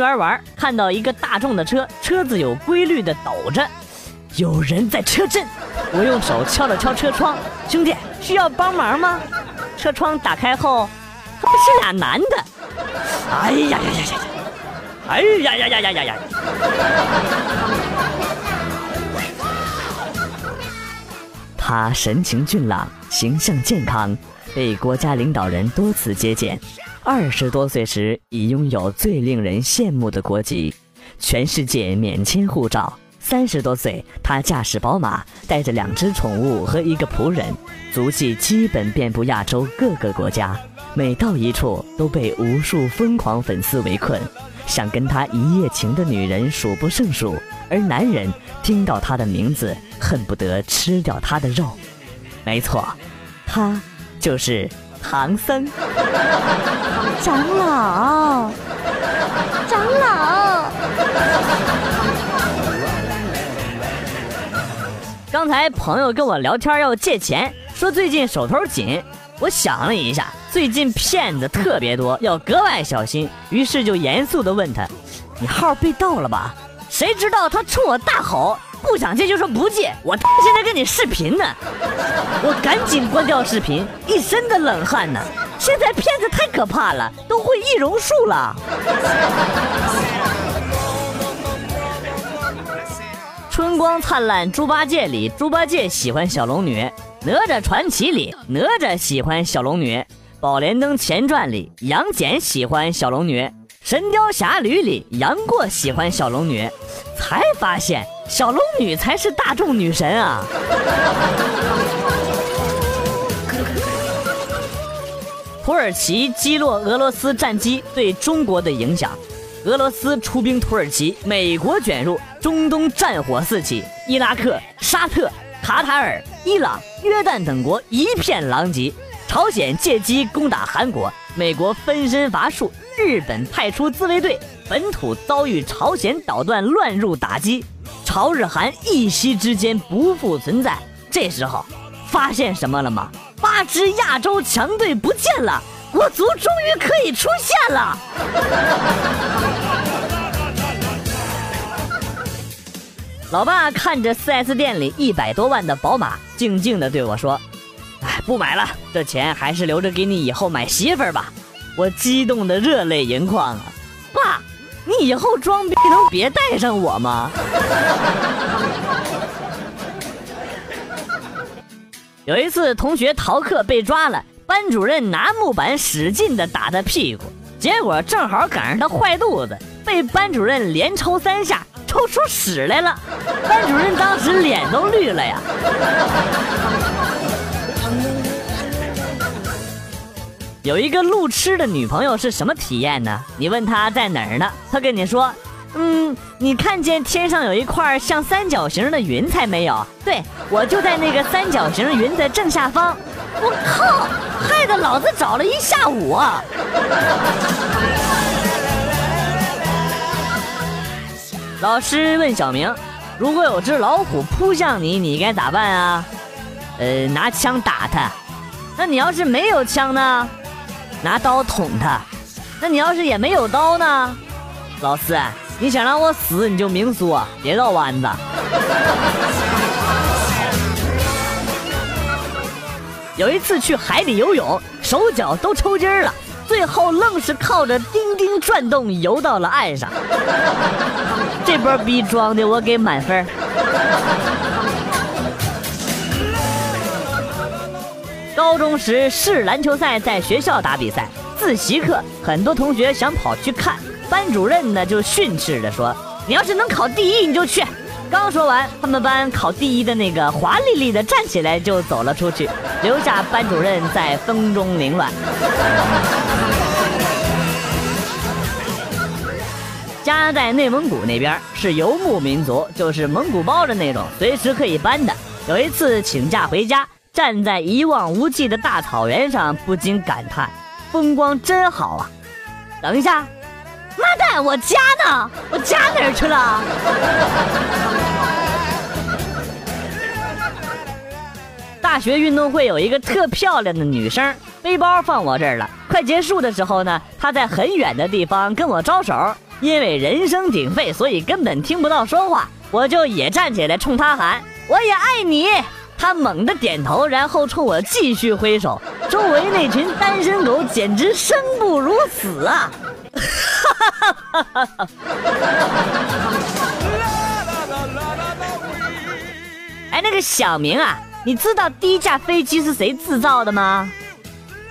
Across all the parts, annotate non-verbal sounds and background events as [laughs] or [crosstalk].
去公园玩，看到一个大众的车，车子有规律的抖着，有人在车震。我用手敲了敲车窗，兄弟需要帮忙吗？车窗打开后，是俩男的。哎呀呀呀呀呀！哎呀呀呀呀呀呀！他神情俊朗，形象健康，被国家领导人多次接见。二十多岁时已拥有最令人羡慕的国籍，全世界免签护照。三十多岁，他驾驶宝马，带着两只宠物和一个仆人，足迹基本遍布亚洲各个国家。每到一处，都被无数疯狂粉丝围困，想跟他一夜情的女人数不胜数，而男人听到他的名字，恨不得吃掉他的肉。没错，他就是唐僧。长老，长老。刚才朋友跟我聊天要借钱，说最近手头紧。我想了一下，最近骗子特别多，要格外小心。于是就严肃地问他：“你号被盗了吧？”谁知道他冲我大吼：“不想借就说不借，我现在跟你视频呢。”我赶紧关掉视频，一身的冷汗呢。现在骗子太可怕了，都会易容术了。春光灿烂猪八戒里，猪八戒喜欢小龙女；哪吒传奇里，哪吒喜欢小龙女；宝莲灯前传里，杨戬喜欢小龙女；神雕侠侣里，杨过喜欢小龙女。才发现，小龙女才是大众女神啊！土耳其击落俄罗斯战机对中国的影响。俄罗斯出兵土耳其，美国卷入，中东战火四起，伊拉克、沙特、卡塔尔、伊朗、约旦等国一片狼藉。朝鲜借机攻打韩国，美国分身乏术，日本派出自卫队，本土遭遇朝鲜导弹乱入打击，朝日韩一夕之间不复存在。这时候，发现什么了吗？八支亚洲强队不见了。国足终于可以出现了。[laughs] 老爸看着 4S 店里一百多万的宝马，静静的对我说：“哎，不买了，这钱还是留着给你以后买媳妇儿吧。”我激动的热泪盈眶啊！爸，你以后装逼能别带上我吗？[laughs] 有一次同学逃课被抓了。班主任拿木板使劲的打他屁股，结果正好赶上他坏肚子，被班主任连抽三下，抽出屎来了。班主任当时脸都绿了呀。有一个路痴的女朋友是什么体验呢？你问他在哪儿呢？他跟你说：“嗯，你看见天上有一块像三角形的云彩没有？对我就在那个三角形云的正下方。”我靠！害得老子找了一下午啊！老师问小明：“如果有只老虎扑向你，你该咋办啊？”呃，拿枪打他。那你要是没有枪呢？拿刀捅他。那你要是也没有刀呢？老四，你想让我死，你就明说，别绕弯子。有一次去海里游泳，手脚都抽筋了，最后愣是靠着叮叮转动游到了岸上。这波逼装的我给满分。高中时市篮球赛在学校打比赛，自习课很多同学想跑去看，班主任呢就训斥着说：“你要是能考第一，你就去。”刚说完，他们班考第一的那个华丽丽的站起来就走了出去，留下班主任在风中凌乱。家在内蒙古那边，是游牧民族，就是蒙古包的那种，随时可以搬的。有一次请假回家，站在一望无际的大草原上，不禁感叹：风光真好啊！等一下。妈蛋，我家呢？我家哪儿去了？[laughs] 大学运动会有一个特漂亮的女生，背包放我这儿了。快结束的时候呢，她在很远的地方跟我招手，因为人声鼎沸，所以根本听不到说话。我就也站起来冲她喊：“我也爱你。”他猛地点头，然后冲我继续挥手。周围那群单身狗简直生不如死啊！哈哈哈哈哎，那个小明啊，你知道第一架飞机是谁制造的吗？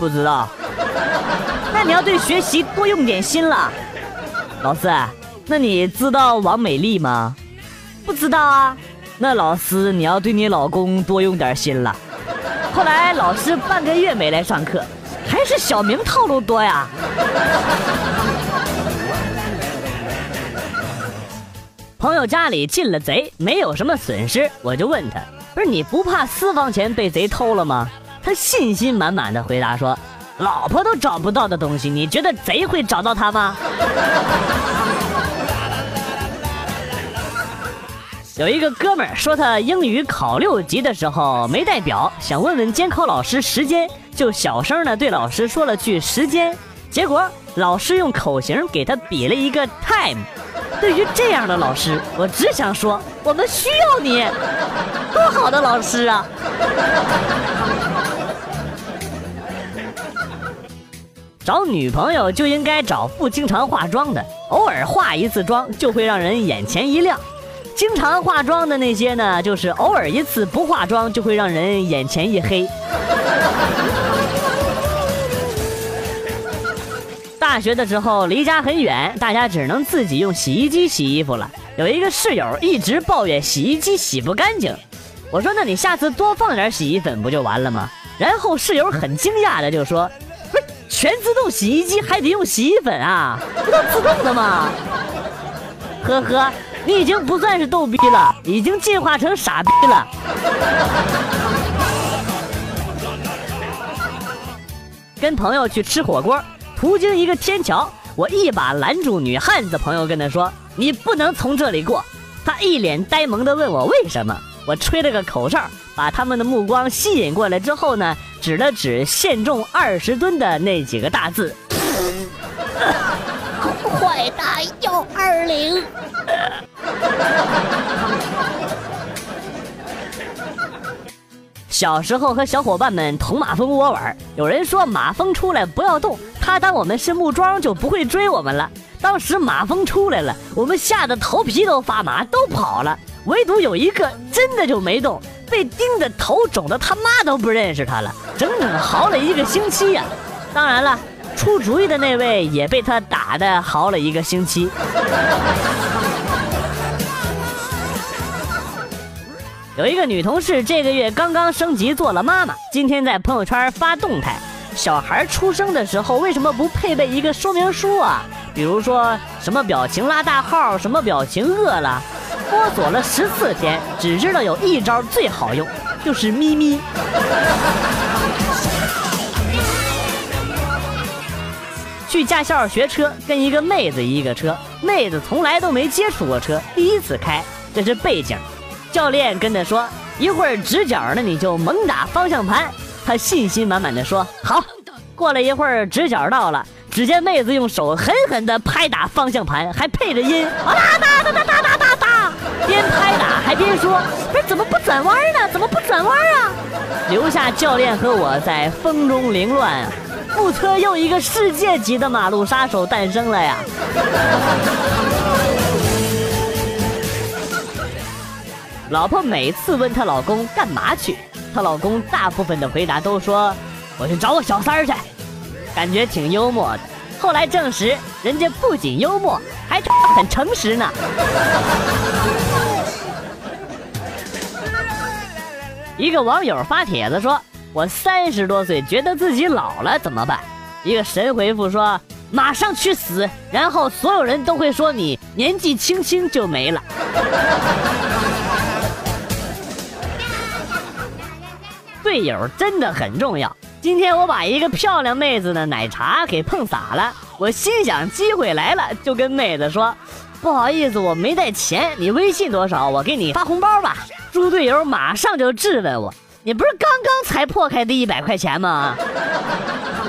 不知道。那你要对学习多用点心了。老师，那你知道王美丽吗？不知道啊。那老师，你要对你老公多用点心了。后来老师半个月没来上课，还是小明套路多呀。朋友家里进了贼，没有什么损失，我就问他，不是你不怕私房钱被贼偷了吗？他信心满满的回答说：“老婆都找不到的东西，你觉得贼会找到他吗？”有一个哥们儿说他英语考六级的时候没带表，想问问监考老师时间，就小声的对老师说了句时间，结果老师用口型给他比了一个 time。对于这样的老师，我只想说，我们需要你，多好的老师啊！找女朋友就应该找不经常化妆的，偶尔化一次妆就会让人眼前一亮；经常化妆的那些呢，就是偶尔一次不化妆就会让人眼前一黑。大学的时候离家很远，大家只能自己用洗衣机洗衣服了。有一个室友一直抱怨洗衣机洗不干净，我说：“那你下次多放点洗衣粉不就完了吗？”然后室友很惊讶的就说：“不是全自动洗衣机还得用洗衣粉啊？不都自动的吗？”呵呵，你已经不算是逗逼了，已经进化成傻逼了。跟朋友去吃火锅。途经一个天桥，我一把拦住女汉子朋友，跟她说：“你不能从这里过。”她一脸呆萌地问我为什么。我吹了个口哨，把他们的目光吸引过来之后呢，指了指限重二十吨的那几个大字：“快打幺二零。”小时候和小伙伴们捅马蜂窝玩，有人说马蜂出来不要动，他当我们是木桩就不会追我们了。当时马蜂出来了，我们吓得头皮都发麻，都跑了。唯独有一个真的就没动，被叮得头肿的他妈都不认识他了，整整嚎了一个星期呀。当然了，出主意的那位也被他打的嚎了一个星期。有一个女同事这个月刚刚升级做了妈妈，今天在朋友圈发动态：小孩出生的时候为什么不配备一个说明书啊？比如说什么表情拉大号，什么表情饿了。摸索了十四天，只知道有一招最好用，就是咪咪。去驾校学车，跟一个妹子一个车，妹子从来都没接触过车，第一次开，这是背景。教练跟他说一会儿直角呢你就猛打方向盘。他信心满满的说好过了一会儿直角到了只见妹子用手狠狠的拍打方向盘还配着音啊哒哒哒哒哒哒哒边拍打还边说不是怎么不转弯呢？怎么不转弯啊？留下教练和我在风中凌乱啊目测又一个世界级的马路杀手诞生了呀。老婆每次问她老公干嘛去，她老公大部分的回答都说：“我去找我小三儿去。”感觉挺幽默的。后来证实，人家不仅幽默，还很诚实呢。一个网友发帖子说：“我三十多岁，觉得自己老了怎么办？”一个神回复说：“马上去死，然后所有人都会说你年纪轻轻就没了。”队友真的很重要。今天我把一个漂亮妹子的奶茶给碰洒了，我心想机会来了，就跟妹子说：“不好意思，我没带钱，你微信多少？我给你发红包吧。”猪队友马上就质问我：“你不是刚刚才破开的一百块钱吗？” [laughs]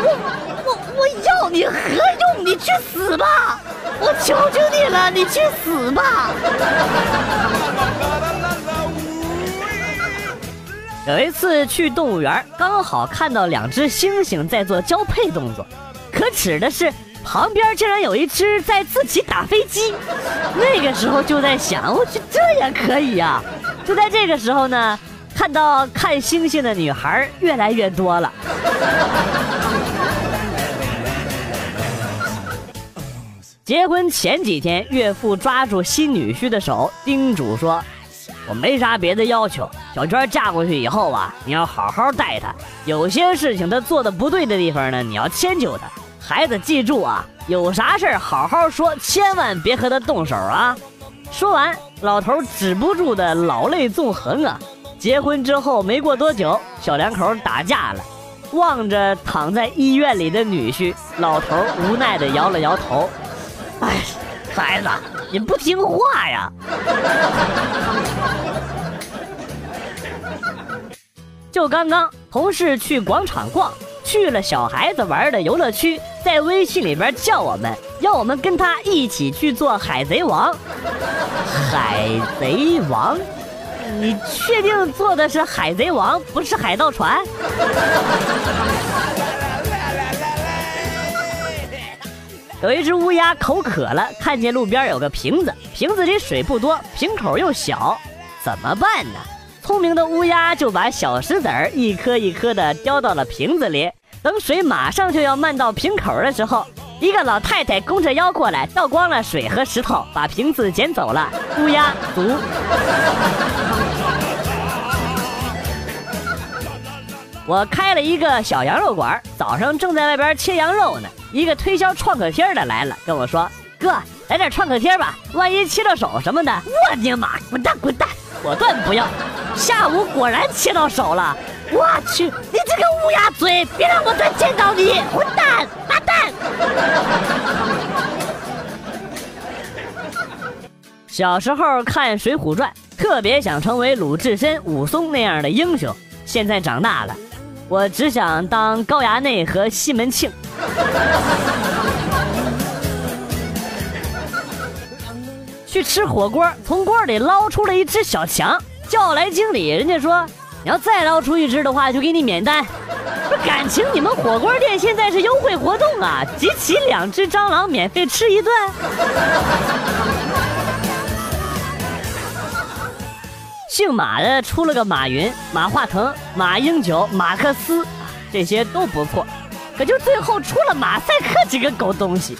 我我我要你何用？你去死吧！我求求你了，你去死吧！有一次去动物园，刚好看到两只猩猩在做交配动作，可耻的是旁边竟然有一只在自己打飞机。那个时候就在想，我去这也可以呀！就在这个时候呢，看到看星星的女孩越来越多了。结婚前几天，岳父抓住新女婿的手，叮嘱说。我没啥别的要求，小娟嫁过去以后啊，你要好好待她。有些事情她做的不对的地方呢，你要迁就她。孩子记住啊，有啥事好好说，千万别和她动手啊。说完，老头止不住的老泪纵横啊。结婚之后没过多久，小两口打架了。望着躺在医院里的女婿，老头无奈的摇了摇头。哎，孩子，你不听话呀。就刚刚，同事去广场逛，去了小孩子玩的游乐区，在微信里边叫我们，要我们跟他一起去做海贼王。海贼王？你确定坐的是海贼王，不是海盗船？有一只乌鸦口渴了，看见路边有个瓶子，瓶子里水不多，瓶口又小，怎么办呢？聪明的乌鸦就把小石子儿一颗一颗的叼到了瓶子里。等水马上就要漫到瓶口的时候，一个老太太弓着腰过来，倒光了水和石头，把瓶子捡走了。乌鸦足。我开了一个小羊肉馆，早上正在外边切羊肉呢，一个推销创可贴的来了，跟我说：“哥，来点创可贴吧，万一切到手什么的。”我的妈，滚蛋滚蛋！果断不要。下午果然切到手了，我去！你这个乌鸦嘴，别让我再见到你！混蛋，妈蛋！小时候看《水浒传》，特别想成为鲁智深、武松那样的英雄。现在长大了，我只想当高衙内和西门庆。去吃火锅，从锅里捞出了一只小强。叫来经理，人家说你要再捞出一只的话，就给你免单。说感情你们火锅店现在是优惠活动啊，集齐两只蟑螂免费吃一顿。姓马的出了个马云、马化腾、马英九、马克思，这些都不错，可就最后出了马赛克这个狗东西。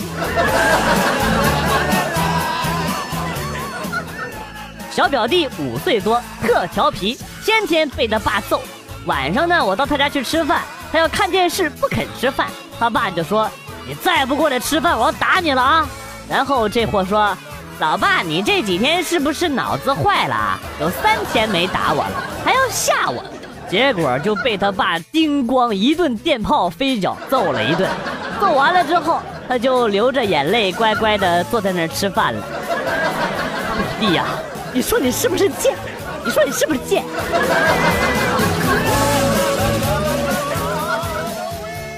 小表弟五岁多，特调皮，天天被他爸揍。晚上呢，我到他家去吃饭，他要看电视不肯吃饭，他爸就说：“你再不过来吃饭，我要打你了啊！”然后这货说：“老爸，你这几天是不是脑子坏了？有三天没打我了，还要吓我。”结果就被他爸叮咣一顿电炮飞脚揍了一顿。揍完了之后，他就流着眼泪乖乖的坐在那儿吃饭了。弟呀！你说你是不是贱？你说你是不是贱？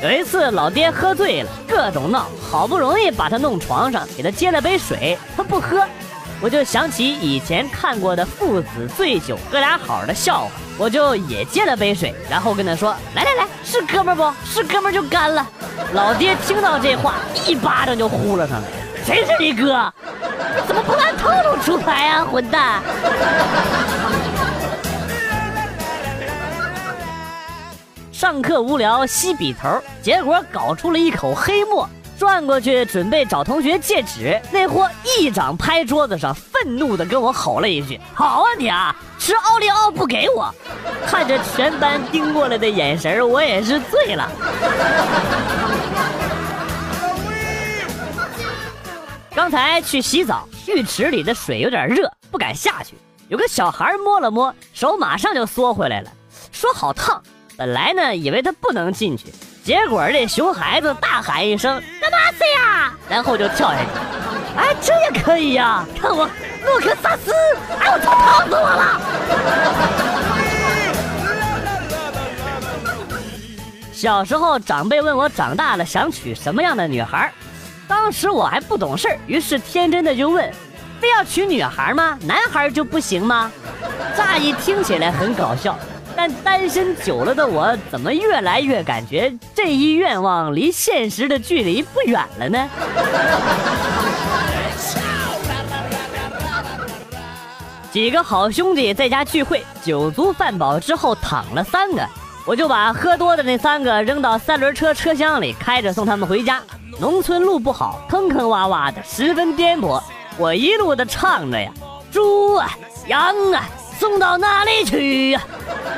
有一次老爹喝醉了，各种闹，好不容易把他弄床上，给他接了杯水，他不喝，我就想起以前看过的父子醉酒哥俩好的笑话，我就也接了杯水，然后跟他说：“来来来，是哥们不？是哥们就干了。”老爹听到这话，一巴掌就呼了上来：“谁是你哥？”怎么不按套路出牌啊，混蛋！上课无聊吸笔头，结果搞出了一口黑墨，转过去准备找同学借纸，那货一掌拍桌子上，愤怒的跟我吼了一句：“好啊你啊，吃奥利奥不给我！”看着全班盯过来的眼神，我也是醉了。刚才去洗澡，浴池里的水有点热，不敢下去。有个小孩摸了摸手，马上就缩回来了，说好烫。本来呢，以为他不能进去，结果这熊孩子大喊一声“干嘛去呀”，然后就跳下去。哎，这也可以呀！看我诺克萨斯，哎，我操，疼死我了！小时候长辈问我长大了想娶什么样的女孩，当时我还不懂事，于是天真的就问：非要娶女孩吗？男孩就不行吗？乍一听起来很搞笑，但单身久了的我，怎么越来越感觉这一愿望离现实的距离不远了呢？几个好兄弟在家聚会，酒足饭饱之后躺了三个，我就把喝多的那三个扔到三轮车车厢里，开着送他们回家。农村路不好，坑坑洼洼的，十分颠簸。我一路的唱着呀，猪啊，羊啊，送到哪里去呀？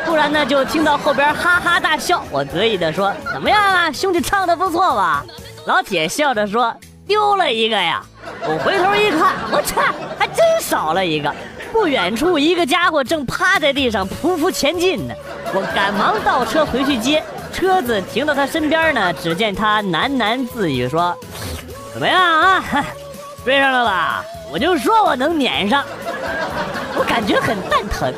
突然呢，就听到后边哈哈大笑。我得意的说：“怎么样啊，兄弟唱的不错吧？”老铁笑着说：“丢了一个呀。”我回头一看，我去，还真少了一个。不远处，一个家伙正趴在地上匍匐前进呢。我赶忙倒车回去接，车子停到他身边呢。只见他喃喃自语说：“怎么样啊，[laughs] 追上了吧？我就说我能撵上。”我感觉很蛋疼。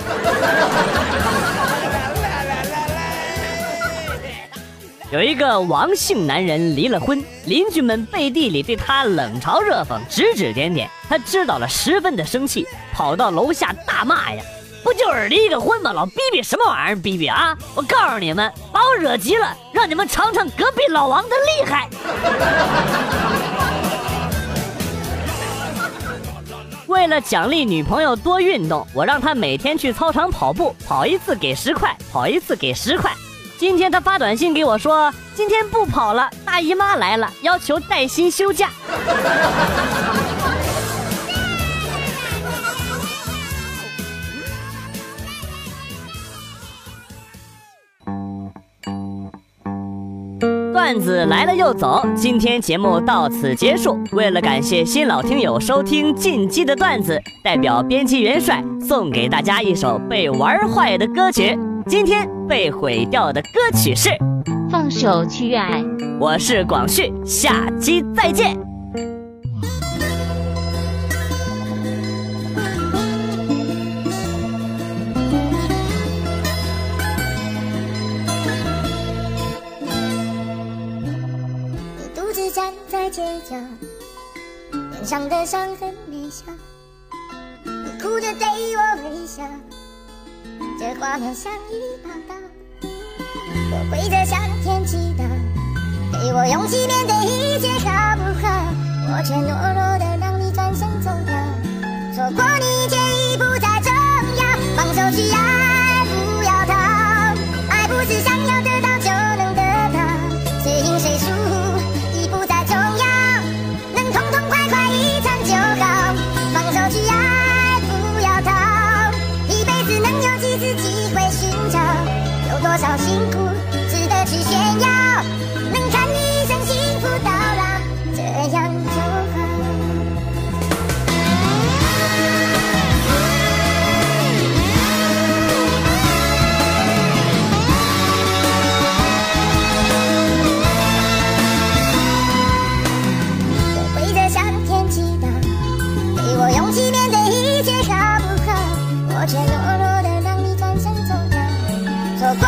有一个王姓男人离了婚，邻居们背地里对他冷嘲热讽，指指点点。他知道了，十分的生气，跑到楼下大骂呀：“不就是离个婚吗？老逼逼什么玩意儿？逼逼啊！我告诉你们，把我惹急了，让你们尝尝隔壁老王的厉害。”为了奖励女朋友多运动，我让她每天去操场跑步，跑一次给十块，跑一次给十块。今天她发短信给我说，今天不跑了，大姨妈来了，要求带薪休假。段子来了又走，今天节目到此结束。为了感谢新老听友收听进击的段子，代表编辑元帅送给大家一首被玩坏的歌曲。今天被毁掉的歌曲是《放手去爱》。我是广旭，下期再见。笑，脸上的伤痕没消，你哭着对我微笑。这画面像一把刀，我跪着向天祈祷，给我勇气面对一切好不好？我却懦弱的我却懦弱的让你转身走掉，错过